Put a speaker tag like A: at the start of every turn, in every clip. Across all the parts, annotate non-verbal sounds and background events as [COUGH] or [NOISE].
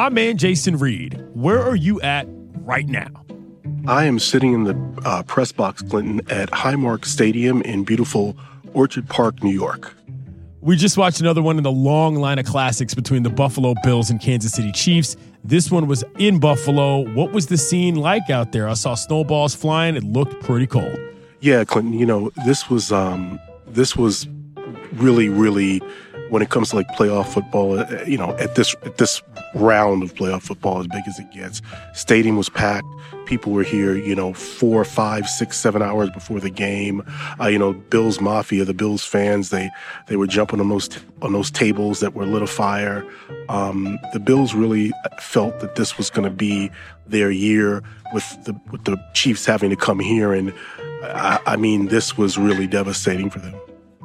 A: My man Jason Reid, where are you at right now?
B: I am sitting in the uh, press box, Clinton, at Highmark Stadium in beautiful Orchard Park, New York.
A: We just watched another one in the long line of classics between the Buffalo Bills and Kansas City Chiefs. This one was in Buffalo. What was the scene like out there? I saw snowballs flying. It looked pretty cold.
B: Yeah, Clinton. You know, this was um, this was really, really when it comes to like playoff football, uh, you know, at this at this round of playoff football, as big as it gets, stadium was packed. People were here, you know, four, five, six, seven hours before the game. Uh, you know, Bills Mafia, the Bills fans, they they were jumping on those on those tables that were lit afire. Um, the Bills really felt that this was going to be their year with the with the Chiefs having to come here, and I, I mean, this was really devastating for them.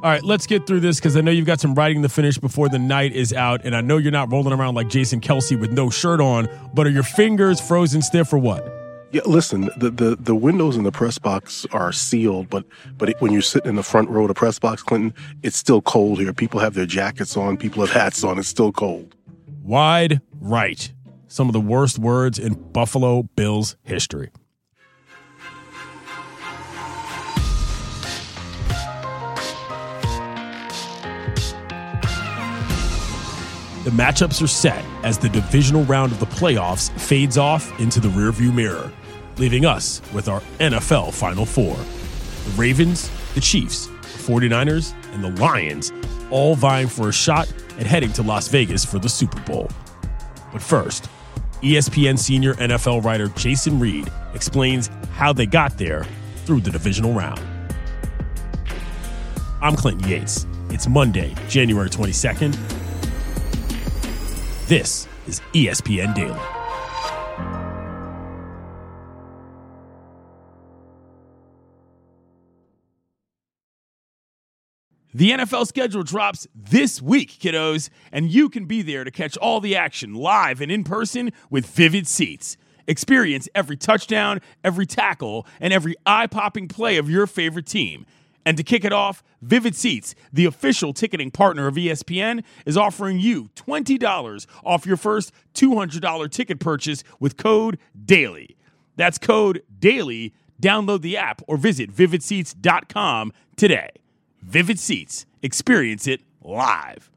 A: All right, let's get through this because I know you've got some writing to finish before the night is out, and I know you're not rolling around like Jason Kelce with no shirt on. But are your fingers frozen stiff or what?
B: Yeah, listen, the, the, the windows in the press box are sealed, but but it, when you're sitting in the front row of the press box, Clinton, it's still cold here. People have their jackets on, people have hats on. It's still cold.
A: Wide right. Some of the worst words in Buffalo Bills history. The matchups are set as the divisional round of the playoffs fades off into the rearview mirror, leaving us with our NFL Final Four. The Ravens, the Chiefs, the 49ers, and the Lions all vying for a shot at heading to Las Vegas for the Super Bowl. But first, ESPN senior NFL writer Jason Reid explains how they got there through the divisional round. I'm Clinton Yates. It's Monday, January 22nd. This is ESPN Daily. The NFL schedule drops this week, kiddos, and you can be there to catch all the action live and in person with Vivid Seats. Experience every touchdown, every tackle, and every eye popping play of your favorite team. And to kick it off, Vivid Seats, the official ticketing partner of ESPN, is offering you $20 off your first $200 ticket purchase with code DAILY. That's code DAILY. Download the app or visit vividseats.com today. Vivid Seats, experience it live.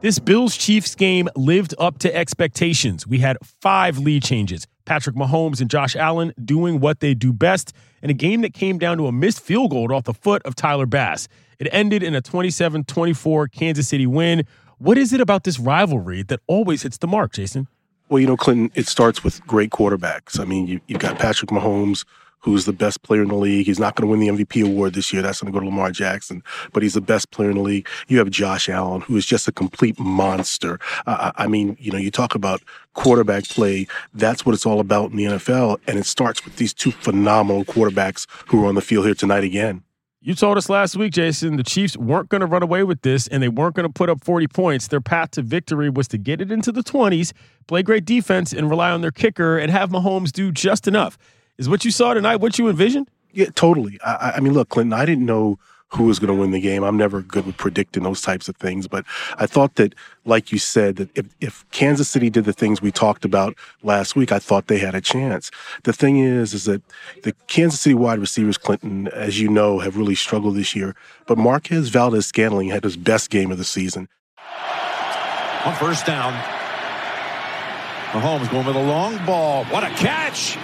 A: This Bills Chiefs game lived up to expectations. We had five lead changes. Patrick Mahomes and Josh Allen doing what they do best in a game that came down to a missed field goal off the foot of Tyler Bass. It ended in a 27 24 Kansas City win. What is it about this rivalry that always hits the mark, Jason?
B: Well, you know, Clinton, it starts with great quarterbacks. I mean, you, you've got Patrick Mahomes, who's the best player in the league. He's not going to win the MVP award this year. That's going to go to Lamar Jackson, but he's the best player in the league. You have Josh Allen, who is just a complete monster. Uh, I mean, you know, you talk about quarterback play. That's what it's all about in the NFL. And it starts with these two phenomenal quarterbacks who are on the field here tonight again.
A: You told us last week, Jason, the Chiefs weren't going to run away with this and they weren't going to put up 40 points. Their path to victory was to get it into the 20s, play great defense, and rely on their kicker and have Mahomes do just enough. Is what you saw tonight what you envisioned?
B: Yeah, totally. I, I mean, look, Clinton, I didn't know who was going to win the game. I'm never good with predicting those types of things, but I thought that, like you said, that if, if Kansas City did the things we talked about last week, I thought they had a chance. The thing is, is that the Kansas City wide receivers, Clinton, as you know, have really struggled this year. But Marquez Valdes Scantling had his best game of the season.
C: On first down, Mahomes going with a long ball. What a catch!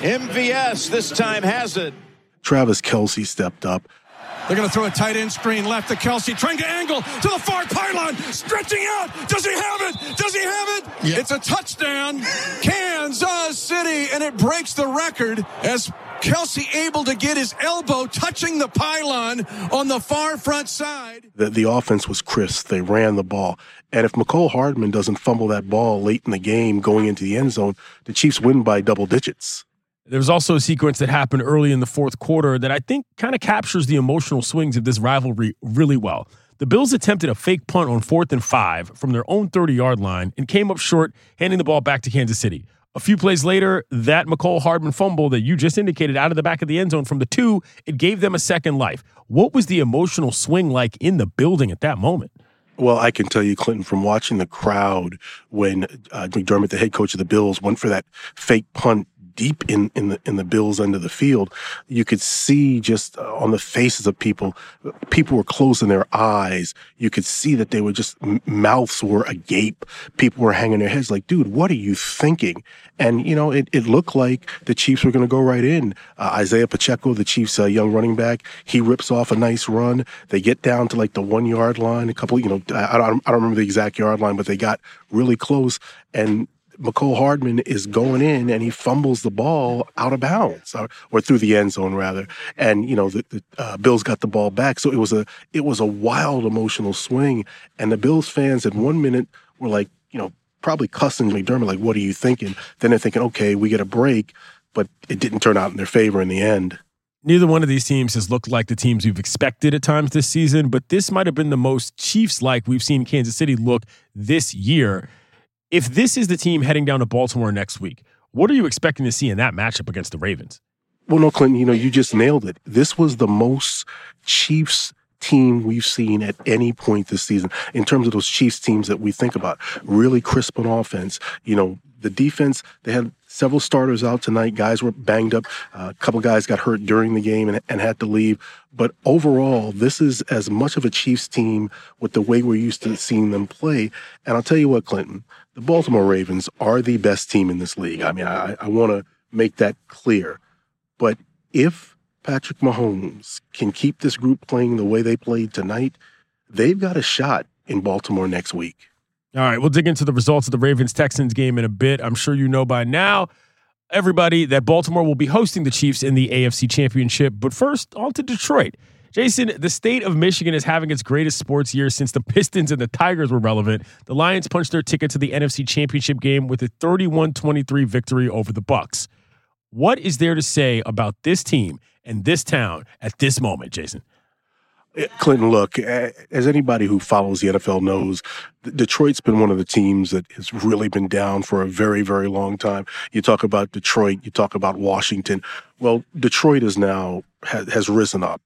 C: MVS this time has it.
B: Travis Kelce stepped up.
D: They're going to throw a tight end screen left to Kelce, trying to angle to the far pylon, stretching out. Does he have it? Does he have it? Yeah. It's a touchdown, Kansas City, and it breaks the record as Kelce able to get his elbow touching the pylon on the far front side.
B: The, the offense was crisp. They ran the ball. And if Mecole Hardman doesn't fumble that ball late in the game going into the end zone, the Chiefs win by double digits.
A: There was also a sequence that happened early in the fourth quarter that I think kind of captures the emotional swings of this rivalry really well. The Bills attempted a fake punt on fourth and five from their own 30 yard line and came up short, handing the ball back to Kansas City. A few plays later, that Mecole Hardman fumble that you just indicated out of the back of the end zone from the two, it gave them a second life. What was the emotional swing like in the building at that moment?
B: Well, I can tell you, Clinton, from watching the crowd when uh, McDermott, the head coach of the Bills, went for that fake punt deep in, in the in the Bills end of the field, you could see just uh, on the faces of people, people were closing their eyes. You could see that they were just mouths were agape. People were hanging their heads like, "Dude, what are you thinking?" And you know, it, it looked like the Chiefs were going to go right in. Uh, Isaiah Pacheco, the Chiefs' uh, young running back, he rips off a nice run. They get down to like the one yard line. A couple, you know, I, I don't I don't remember the exact yard line, but they got really close and Mecole Hardman is going in and he fumbles the ball out of bounds or, or through the end zone rather. And, you know, the, the uh, Bills got the ball back. So it was a, it was a wild emotional swing. And the Bills fans at one minute were like, you know, probably cussing McDermott, like, what are you thinking? Then they're thinking, okay, we get a break, but it didn't turn out in their favor in the end.
A: Neither one of these teams has looked like the teams we've expected at times this season, but this might have been the most Chiefs like we've seen Kansas City look this year. If this is the team heading down to Baltimore next week, what are you expecting to see in that matchup against the Ravens?
B: Well, no, Clinton, you know, you just nailed it. This was the most Chiefs team we've seen at any point this season in terms of those Chiefs teams that we think about. Really crisp on offense. You know, the defense, they had several starters out tonight. Guys were banged up. Uh, a couple guys got hurt during the game and, and had to leave. But overall, this is as much of a Chiefs team with the way we're used to seeing them play. And I'll tell you what, Clinton, the Baltimore Ravens are the best team in this league. I mean, I, I want to make that clear. But if Patrick Mahomes can keep this group playing the way they played tonight, they've got a shot in Baltimore next week.
A: All right, we'll dig into the results of the Ravens Texans game in a bit. I'm sure you know by now, everybody, that Baltimore will be hosting the Chiefs in the AFC Championship. But first, on to Detroit. Jason, the state of Michigan is having its greatest sports year since the Pistons and the Tigers were relevant. The Lions punched their ticket to the NFC Championship game with a 31-23 victory over the Bucs. What is there to say about this team and this town at this moment, Jason?
B: Eh, Clinton, look, as anybody who follows the NFL knows, Detroit's been one of the teams that has really been down for a very, very long time. You talk about Detroit, you talk about Washington. Well, Detroit is now has, has risen up.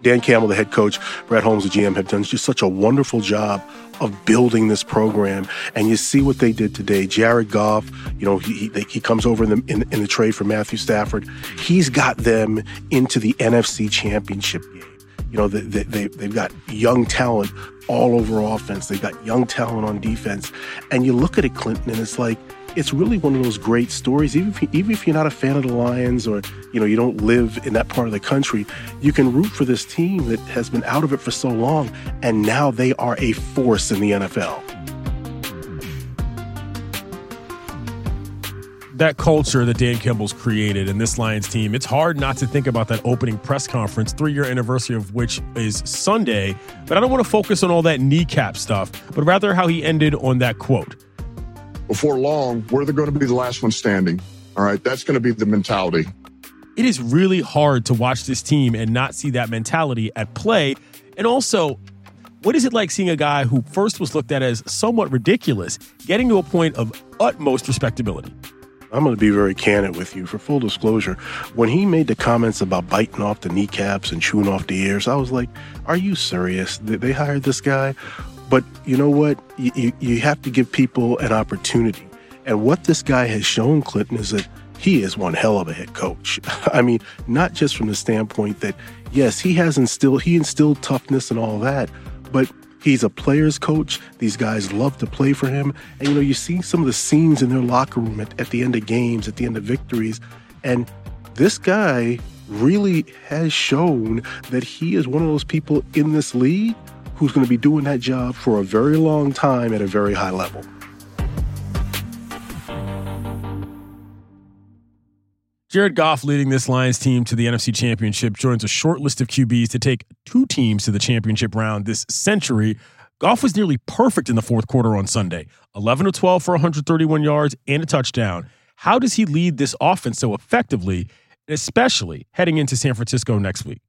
B: Dan Campbell, the head coach, Brad Holmes, the GM, have done just such a wonderful job of building this program. And you see what they did today. Jared Goff, you know, he, he, he comes over in the, in, in the trade for Matthew Stafford. He's got them into the NFC Championship game. You know, they, they, they've got young talent all over offense. They've got young talent on defense. And you look at it, Clinton, and it's like, it's really one of those great stories. Even if, even if you're not a fan of the Lions or you know you don't live in that part of the country, you can root for this team that has been out of it for so long, and now they are a force in the NFL.
A: that culture that Dan Campbell's created and this Lions team, it's hard not to think about that opening press conference, three year anniversary of which is Sunday. But I don't want to focus on all that kneecap stuff, but rather how he ended on that quote
E: before long, we're going to be the last one standing. All right. That's going to be the mentality.
A: It is really hard to watch this team and not see that mentality at play. And also, what is it like seeing a guy who first was looked at as somewhat ridiculous getting to a point of utmost respectability?
B: I'm going to be very candid with you. For full disclosure, when he made the comments about biting off the kneecaps and chewing off the ears, I was like, Are you serious? Did they hire this guy? But you know what? You, you have to give people an opportunity. And what this guy has shown, Clinton, is that he is one hell of a head coach. [LAUGHS] I mean, not just from the standpoint that, yes, he has instilled, he instilled toughness and all that, but he's a player's coach. These guys love to play for him. And, you know, you see some of the scenes in their locker room at, at the end of games, at the end of victories. And this guy really has shown that he is one of those people in this league who's going to be doing that job for a very long time at a very high level.
A: Jared Goff leading this Lions team to the NFC Championship joins a short list of QBs to take two teams to the championship round this century. Goff was nearly perfect in the fourth quarter on Sunday 11 of 12 for 131 yards and a touchdown. How does he lead this offense so effectively, especially heading into San Francisco next week?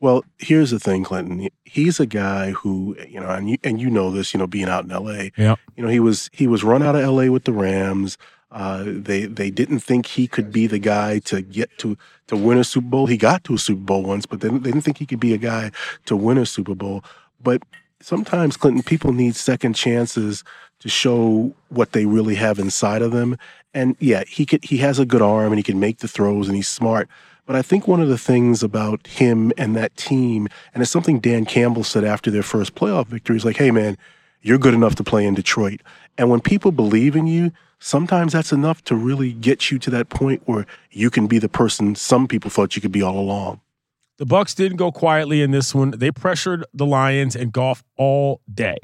B: Well, here's the thing, Clinton. He's a guy who, you know, and you and you know this, you know, being out in L.A.
A: Yeah.
B: You know, he was he was run out of L.A. with the Rams. Uh, they they didn't think he could be the guy to get to to win a Super Bowl. He got to a Super Bowl once, but they, they didn't think he could be a guy to win a Super Bowl. But sometimes, Clinton, people need second chances to show what they really have inside of them. And yeah, he could he has a good arm and he can make the throws and he's smart. But I think one of the things about him and that team, and it's something Dan Campbell said after their first playoff victory, is like, hey, man, you're good enough to play in Detroit. And when people believe in you, sometimes that's enough to really get you to that point where you can be the person some people thought you could be all along.
A: The Bucs didn't go quietly in this one. They pressured the Lions and Goff all day.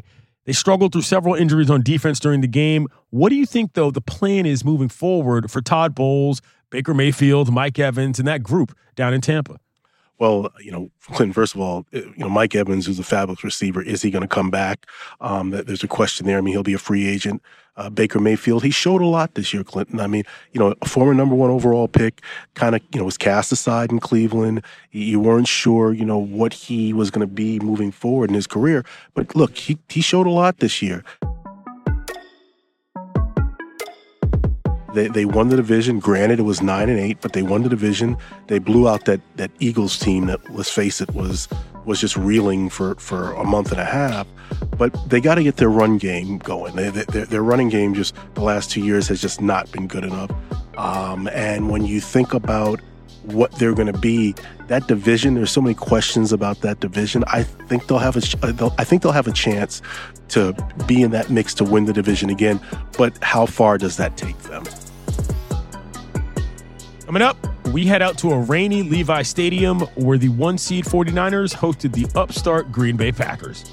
A: They struggled through several injuries on defense during the game. What do you think, though, the plan is moving forward for Todd Bowles, Baker Mayfield, Mike Evans, and that group down in Tampa?
B: Well, you know, Clinton. First of all, uh, you know Mike Evans, who's a fabulous receiver, is he going to come back? Um, there's a question there. I mean, he'll be a free agent. Uh, Baker Mayfield, he showed a lot this year, Clinton. I mean, you know, a former number one overall pick, kind of, you know, was cast aside in Cleveland. You weren't sure, you know, what he was going to be moving forward in his career. But look, he he showed a lot this year. They, they won the division. Granted, it was nine and eight, but they won the division. They blew out that that Eagles team that, let's face it, was was just reeling for for a month and a half. But they got to get their run game going. They, they, their, running game just the last two years has just not been good enough. Um, and when you think about what they're going to be, that division. There's so many questions about that division. I think they'll have a. They'll, I think they'll have a chance to be in that mix to win the division again. But how far does that take them?
A: Coming up, we head out to a rainy Levi Stadium where the one seed 49ers hosted the upstart Green Bay Packers.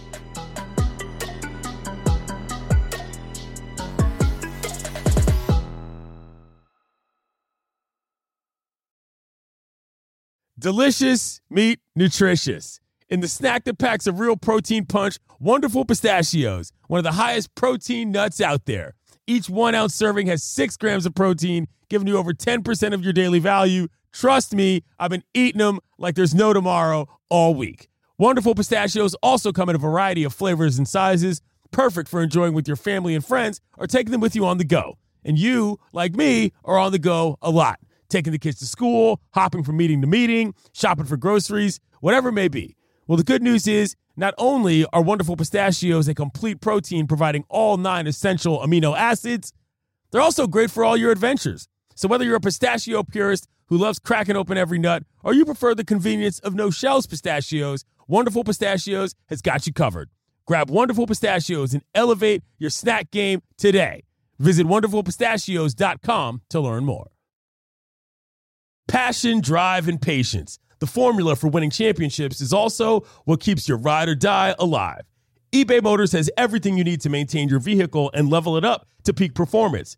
A: Delicious meat, nutritious. In the snack that packs a real protein punch, Wonderful Pistachios, one of the highest protein nuts out there. Each one ounce serving has six grams of protein giving you over 10% of your daily value. Trust me, I've been eating them like there's no tomorrow all week. Wonderful pistachios also come in a variety of flavors and sizes, perfect for enjoying with your family and friends or taking them with you on the go. And you, like me, are on the go a lot, taking the kids to school, hopping from meeting to meeting, shopping for groceries, whatever it may be. Well, the good news is not only are Wonderful Pistachios a complete protein providing all nine essential amino acids, they're also great for all your adventures. So whether you're a pistachio purist who loves cracking open every nut, or you prefer the convenience of no shells pistachios, Wonderful Pistachios has got you covered. Grab Wonderful Pistachios and elevate your snack game today. Visit wonderfulpistachios.com to learn more. Passion, drive, and patience. The formula for winning championships is also what keeps your ride or die alive. eBay Motors has everything you need to maintain your vehicle and level it up to peak performance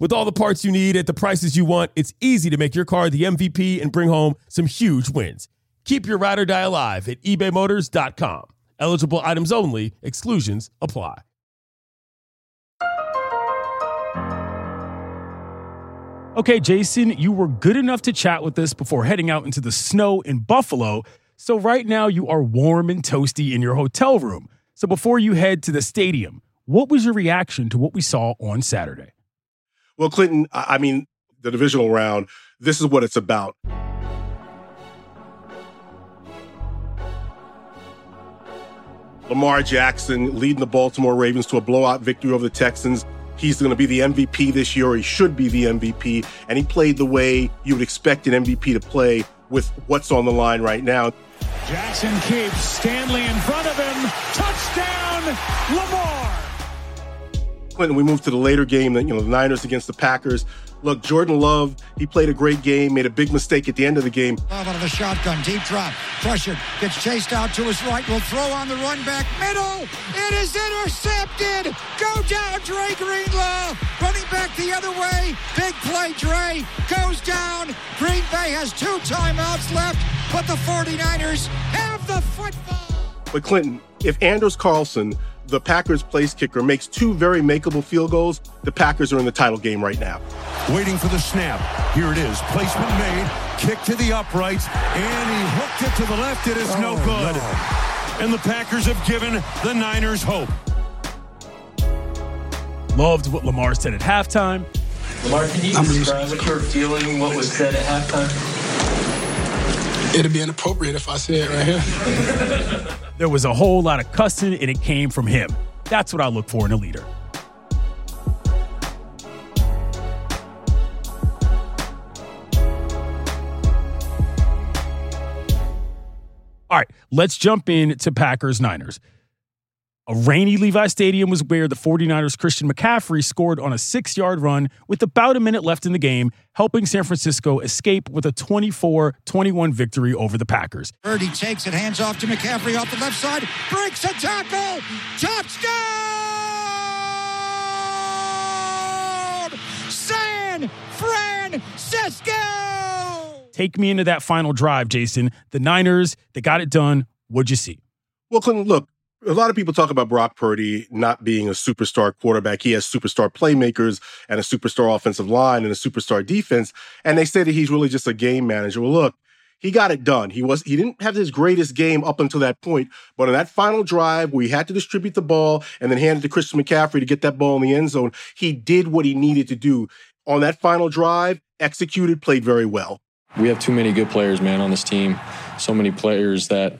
A: With all the parts you need at the prices you want, it's easy to make your car the MVP and bring home some huge wins. Keep your ride or die alive at ebaymotors.com. Eligible items only, exclusions apply. Okay, Jason, you were good enough to chat with us before heading out into the snow in Buffalo. So, right now, you are warm and toasty in your hotel room. So, before you head to the stadium, what was your reaction to what we saw on Saturday?
B: Well, Clinton, I mean, the divisional round, this is what it's about. Lamar Jackson leading the Baltimore Ravens to a blowout victory over the Texans. He's going to be the MVP this year, or he should be the MVP. And he played the way you would expect an MVP to play with what's on the line right now.
C: Jackson keeps Stanley in front of him. Touchdown, Lamar.
B: Clinton, we move to the later game, that you know, the Niners against the Packers. Look, Jordan Love, he played a great game, made a big mistake at the end of the game.
F: Love out of the shotgun, deep drop, pressured, gets chased out to his right, will throw on the run back, middle, it is intercepted! Go down, Dre Greenlaw! Running back the other way, big play, Dre, goes down, Green Bay has two timeouts left, but the 49ers have the football!
B: But Clinton, if Anders Carlson the Packers place kicker makes two very makeable field goals, the Packers are in the title game right now.
D: Waiting for the snap. Here it is. Placement made. Kick to the uprights. And he hooked it to the left. It is oh, no good. No. And the Packers have given the Niners hope.
A: Loved what Lamar said at halftime.
G: Lamar, can you describe what you were feeling, what was said at halftime?
H: It'd be inappropriate if I say it right here. [LAUGHS]
A: there was a whole lot of cussing, and it came from him. That's what I look for in a leader. All right, let's jump in to Packers Niners. A rainy Levi Stadium was where the 49ers' Christian McCaffrey scored on a six yard run with about a minute left in the game, helping San Francisco escape with a 24 21 victory over the Packers.
F: Purdy takes it, hands off to McCaffrey off the left side, breaks a tackle, touchdown! San Francisco!
A: Take me into that final drive, Jason. The Niners, they got it done. What'd you see?
B: Well, Clinton, look, a lot of people talk about Brock Purdy not being a superstar quarterback. He has superstar playmakers and a superstar offensive line and a superstar defense. And they say that he's really just a game manager. Well, look, he got it done. He was he didn't have his greatest game up until that point, but on that final drive where he had to distribute the ball and then hand it to Christian McCaffrey to get that ball in the end zone, he did what he needed to do. On that final drive, executed, played very well.
I: We have too many good players, man, on this team. So many players that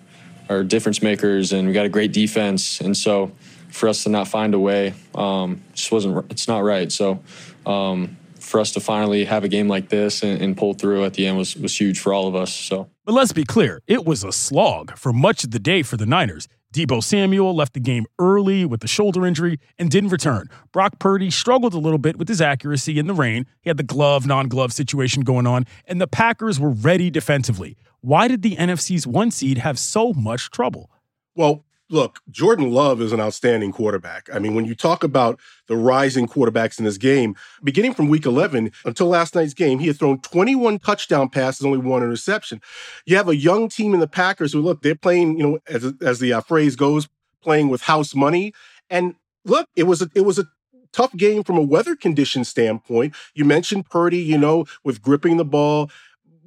I: are difference makers, and we got a great defense. And so, for us to not find a way, um, just wasn't. It's not right. So, um, for us to finally have a game like this and, and, pull through at the end was was huge for all of us. So,
A: but let's be clear, it was a slog for much of the day for the Niners. Deebo Samuel left the game early with a shoulder injury and didn't return. Brock Purdy struggled a little bit with his accuracy in the rain. He had the glove, non glove situation going on, and the Packers were ready defensively. Why did the NFC's one seed have so much trouble?
B: Well, look, Jordan Love is an outstanding quarterback. I mean, when you talk about the rising quarterbacks in this game, beginning from week 11 until last night's game, he had thrown 21 touchdown passes, only one interception. You have a young team in the Packers who, look, they're playing, you know, as, as the uh, phrase goes, playing with house money. And look, it was a, it was a tough game from a weather condition standpoint. You mentioned Purdy, you know, with gripping the ball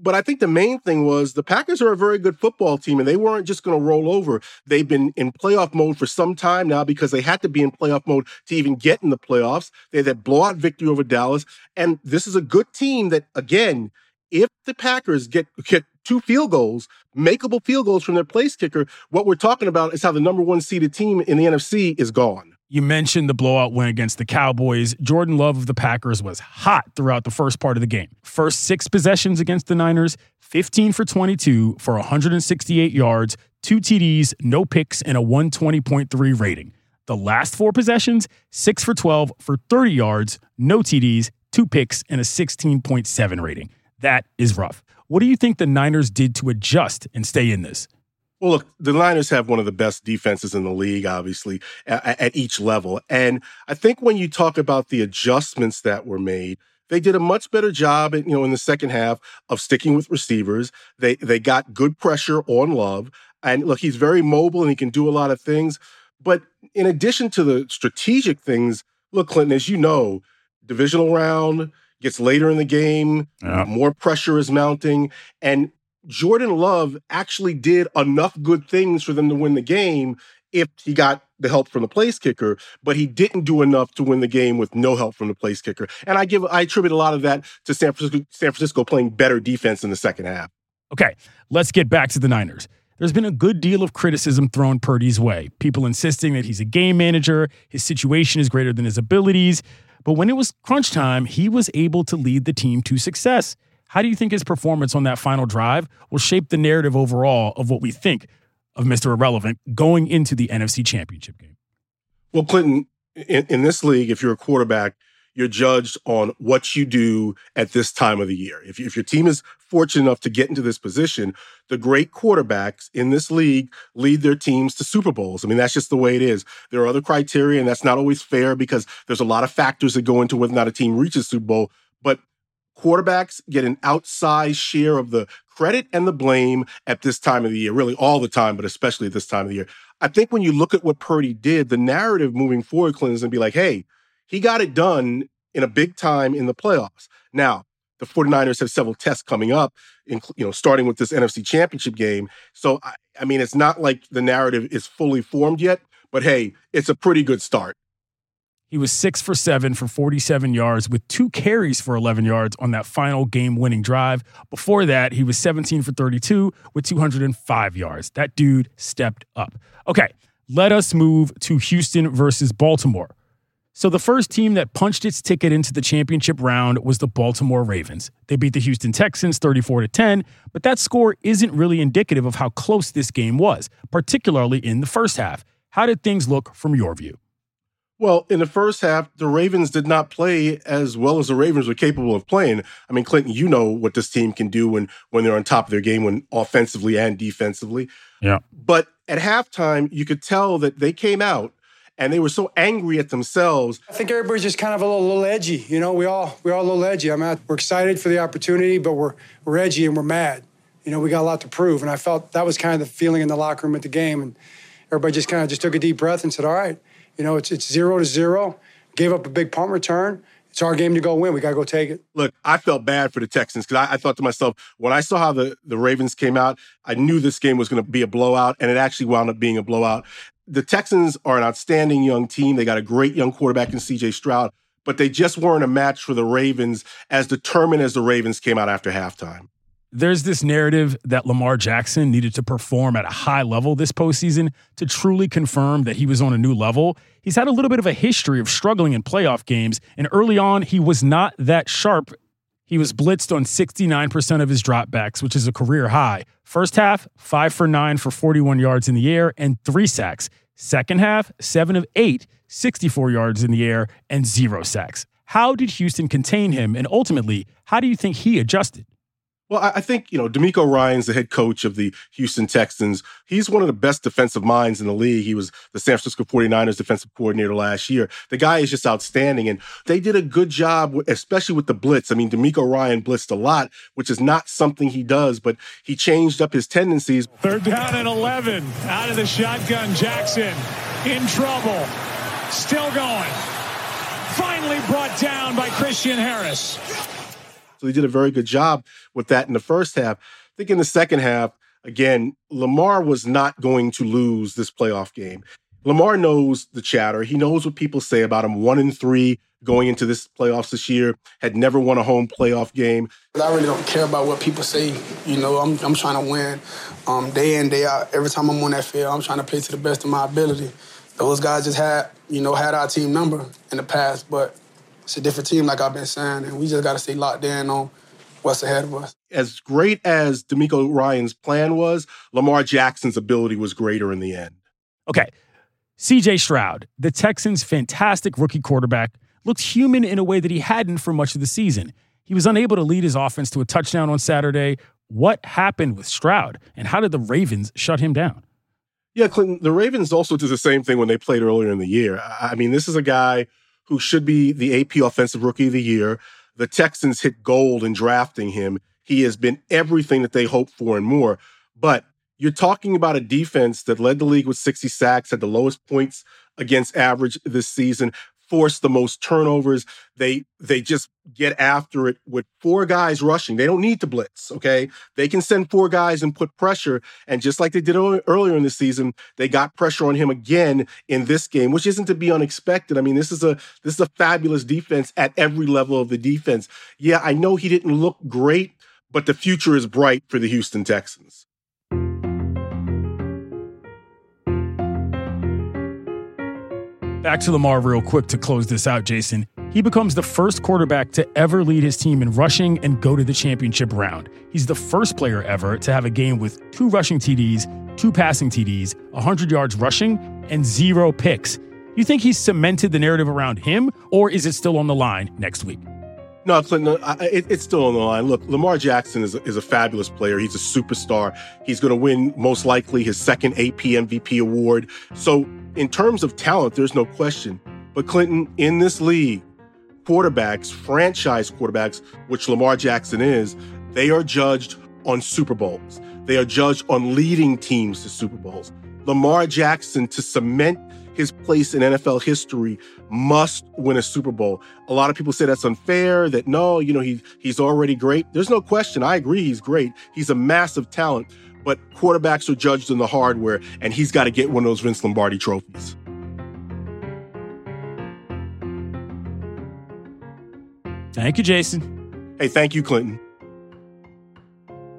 B: but I think the main thing was the Packers are a very good football team and they weren't just going to roll over. They've been in playoff mode for some time now because they had to be in playoff mode to even get in the playoffs. They had that blowout victory over Dallas. And this is a good team that, again, if the Packers get, get two field goals, makeable field goals from their place kicker, what we're talking about is how the number one seeded team in the NFC is gone.
A: You mentioned the blowout win against the Cowboys. Jordan Love of the Packers was hot throughout the first part of the game. First six possessions against the Niners 15 for 22 for 168 yards, two TDs, no picks, and a 120.3 rating. The last four possessions, six for 12 for 30 yards, no TDs, two picks, and a 16.7 rating. That is rough. What do you think the Niners did to adjust and stay in this?
B: Well, look, the Niners have one of the best defenses in the league, obviously, at, at, each level. And I think when you talk about the adjustments that were made, they did a much better job, you know, in the second half of sticking with receivers. They they got good pressure on Love, and look, he's very mobile and he can do a lot of things. But in addition to the strategic things, look, Clinton, as you know, divisional round gets later in the game, yeah. more pressure is mounting, and Jordan Love actually did enough good things for them to win the game if he got the help from the place kicker, but he didn't do enough to win the game with no help from the place kicker. And I give I attribute a lot of that to San Francisco, San Francisco playing better defense in the second half.
A: Okay, let's get back to the Niners. There's been a good deal of criticism thrown Purdy's way. People insisting that he's a game manager, his situation is greater than his abilities. But when it was crunch time, he was able to lead the team to success. How do you think his performance on that final drive will shape the narrative overall of what we think of Mr. Irrelevant going into the NFC Championship game?
B: Well, Clinton, in, in this league, if you're a quarterback, you're judged on what you do at this time of the year. If, if your team is fortunate enough to get into this position, the great quarterbacks in this league lead their teams to Super Bowls. I mean, that's just the way it is. There are other criteria, and that's not always fair because there's a lot of factors that go into whether or not a team reaches Super Bowl. But quarterbacks get an outsized share of the credit and the blame at this time of the year, really all the time, but especially at this time of the year. I think when you look at what Purdy did, the narrative moving forward, Clinton, is going to be like, hey, he got it done in a big time in the playoffs. Now, the 49ers have several tests coming up, in, you know, starting with this NFC championship game. So, I, I mean, it's not like the narrative is fully formed yet, but hey, it's a pretty good start.
A: He was six for seven for 47 yards with two carries for 11 yards on that final game winning drive. Before that, he was 17 for 32 with 205 yards. That dude stepped up. Okay, let us move to Houston versus Baltimore. So the first team that punched its ticket into the championship round was the Baltimore Ravens. They beat the Houston Texans 34 to 10, but that score isn't really indicative of how close this game was, particularly in the first half. How did things look from your view?
B: Well, in the first half, the Ravens did not play as well as the Ravens were capable of playing. I mean, Clinton, you know what this team can do when when they're on top of their game, when offensively and defensively.
A: Yeah.
B: But at halftime, you could tell that they came out and they were so angry at themselves.
J: I think everybody's just kind of a little, little edgy. You know, we all we all a little edgy. I mean, we're excited for the opportunity, but we're we're edgy and we're mad. You know, we got a lot to prove, and I felt that was kind of the feeling in the locker room at the game, and everybody just kind of just took a deep breath and said, "All right, you know, it's it's zero to zero. Gave up a big punt return." It's our game to go win. We got to go take it.
B: Look, I felt bad for the Texans because I, I, thought to myself, when I saw how the, the Ravens came out, I knew this game was going to be a blowout, and it actually wound up being a blowout the Texans are an outstanding young team. They got a great young quarterback in CJ Stroud, but they just weren't a match for the Ravens as determined as the Ravens came out after halftime.
A: There's this narrative that Lamar Jackson needed to perform at a high level this postseason to truly confirm that he was on a new level. He's had a little bit of a history of struggling in playoff games, and early on, he was not that sharp he was blitzed on 69% of his dropbacks, which is a career high. First half, five for nine for 41 yards in the air and three sacks. Second half, seven of eight, 64 yards in the air and zero sacks. How did Houston contain him? And ultimately, how do you think he adjusted?
B: Well, I think, you know, DeMeco Ryans the head coach of the Houston Texans. He's one of the best defensive minds in the league. He was the San Francisco 49ers defensive coordinator last year. The guy is just outstanding. And they did a good job, especially with the blitz. I mean, DeMeco Ryan blitzed a lot, which is not something he does, but he changed up his tendencies.
K: Third down and 11 out of the shotgun. Jackson in trouble. Still going. Finally brought down by Christian Harris.
B: So he did a very good job with that in the first half. I think in the second half, again, Lamar was not going to lose this playoff game. Lamar knows the chatter. He knows what people say about him. One in three going into this playoffs this year, had never won a home playoff game.
H: I really don't care about what people say. You know, I'm, I'm trying to win um, day in, day out. Every time I'm on that field, I'm trying to play to the best of my ability. Those guys just had, you know, had our team number in the past, but it's a different team, like I've been saying, and we just got to stay locked in on what's ahead of us.
B: As great as DeMeco Ryans' plan was, Lamar Jackson's ability was greater in the end.
A: Okay. CJ Stroud, the Texans' fantastic rookie quarterback, looked human in a way that he hadn't for much of the season. He was unable to lead his offense to a touchdown on Saturday. What happened with Stroud, and how did the Ravens shut him down?
B: Yeah, Clinton, the Ravens also did the same thing when they played earlier in the year. I mean, this is a guy who should be the AP Offensive Rookie of the Year. The Texans hit gold in drafting him. He has been everything that they hoped for and more. But you're talking about a defense that led the league with 60 sacks, had the lowest points against average this season, force the most turnovers. They they just get after it with four guys rushing. They don't need to blitz, okay? They can send four guys and put pressure. And just like they did earlier in the season, they got pressure on him again in this game, which isn't to be unexpected. I mean, this is a this is a fabulous defense at every level of the defense. Yeah, I know he didn't look great, but the future is bright for the Houston Texans.
A: Back to Lamar real quick to close this out, Jason. He becomes the first quarterback to ever lead his team in rushing and go to the championship round. He's the first player ever to have a game with two rushing TDs, two passing TDs, 100 yards rushing, and zero picks. You think he's cemented the narrative around him, or is it still on the line next week?
B: No, Clinton, I, it, it's still on the line. Look, Lamar Jackson is a, is a fabulous player. He's a superstar. He's going to win most likely his second AP MVP award. So, in terms of talent, there's no question. But Clinton, in this league, quarterbacks, franchise quarterbacks, which Lamar Jackson is, they are judged on Super Bowls. They are judged on leading teams to Super Bowls. Lamar Jackson to cement his place in NFL history must win a Super Bowl. A lot of people say that's unfair, that no, you know, he, he's already great. There's no question. I agree he's great. He's a massive talent, but quarterbacks are judged in the hardware, and he's got to get one of those Vince Lombardi trophies.
A: Thank you, Jason.
B: Hey, thank you, Clinton.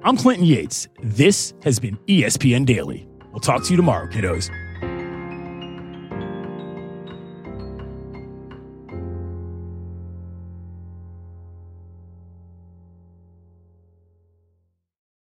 A: I'm Clinton Yates. This has been ESPN Daily. We'll talk to you tomorrow, kiddos.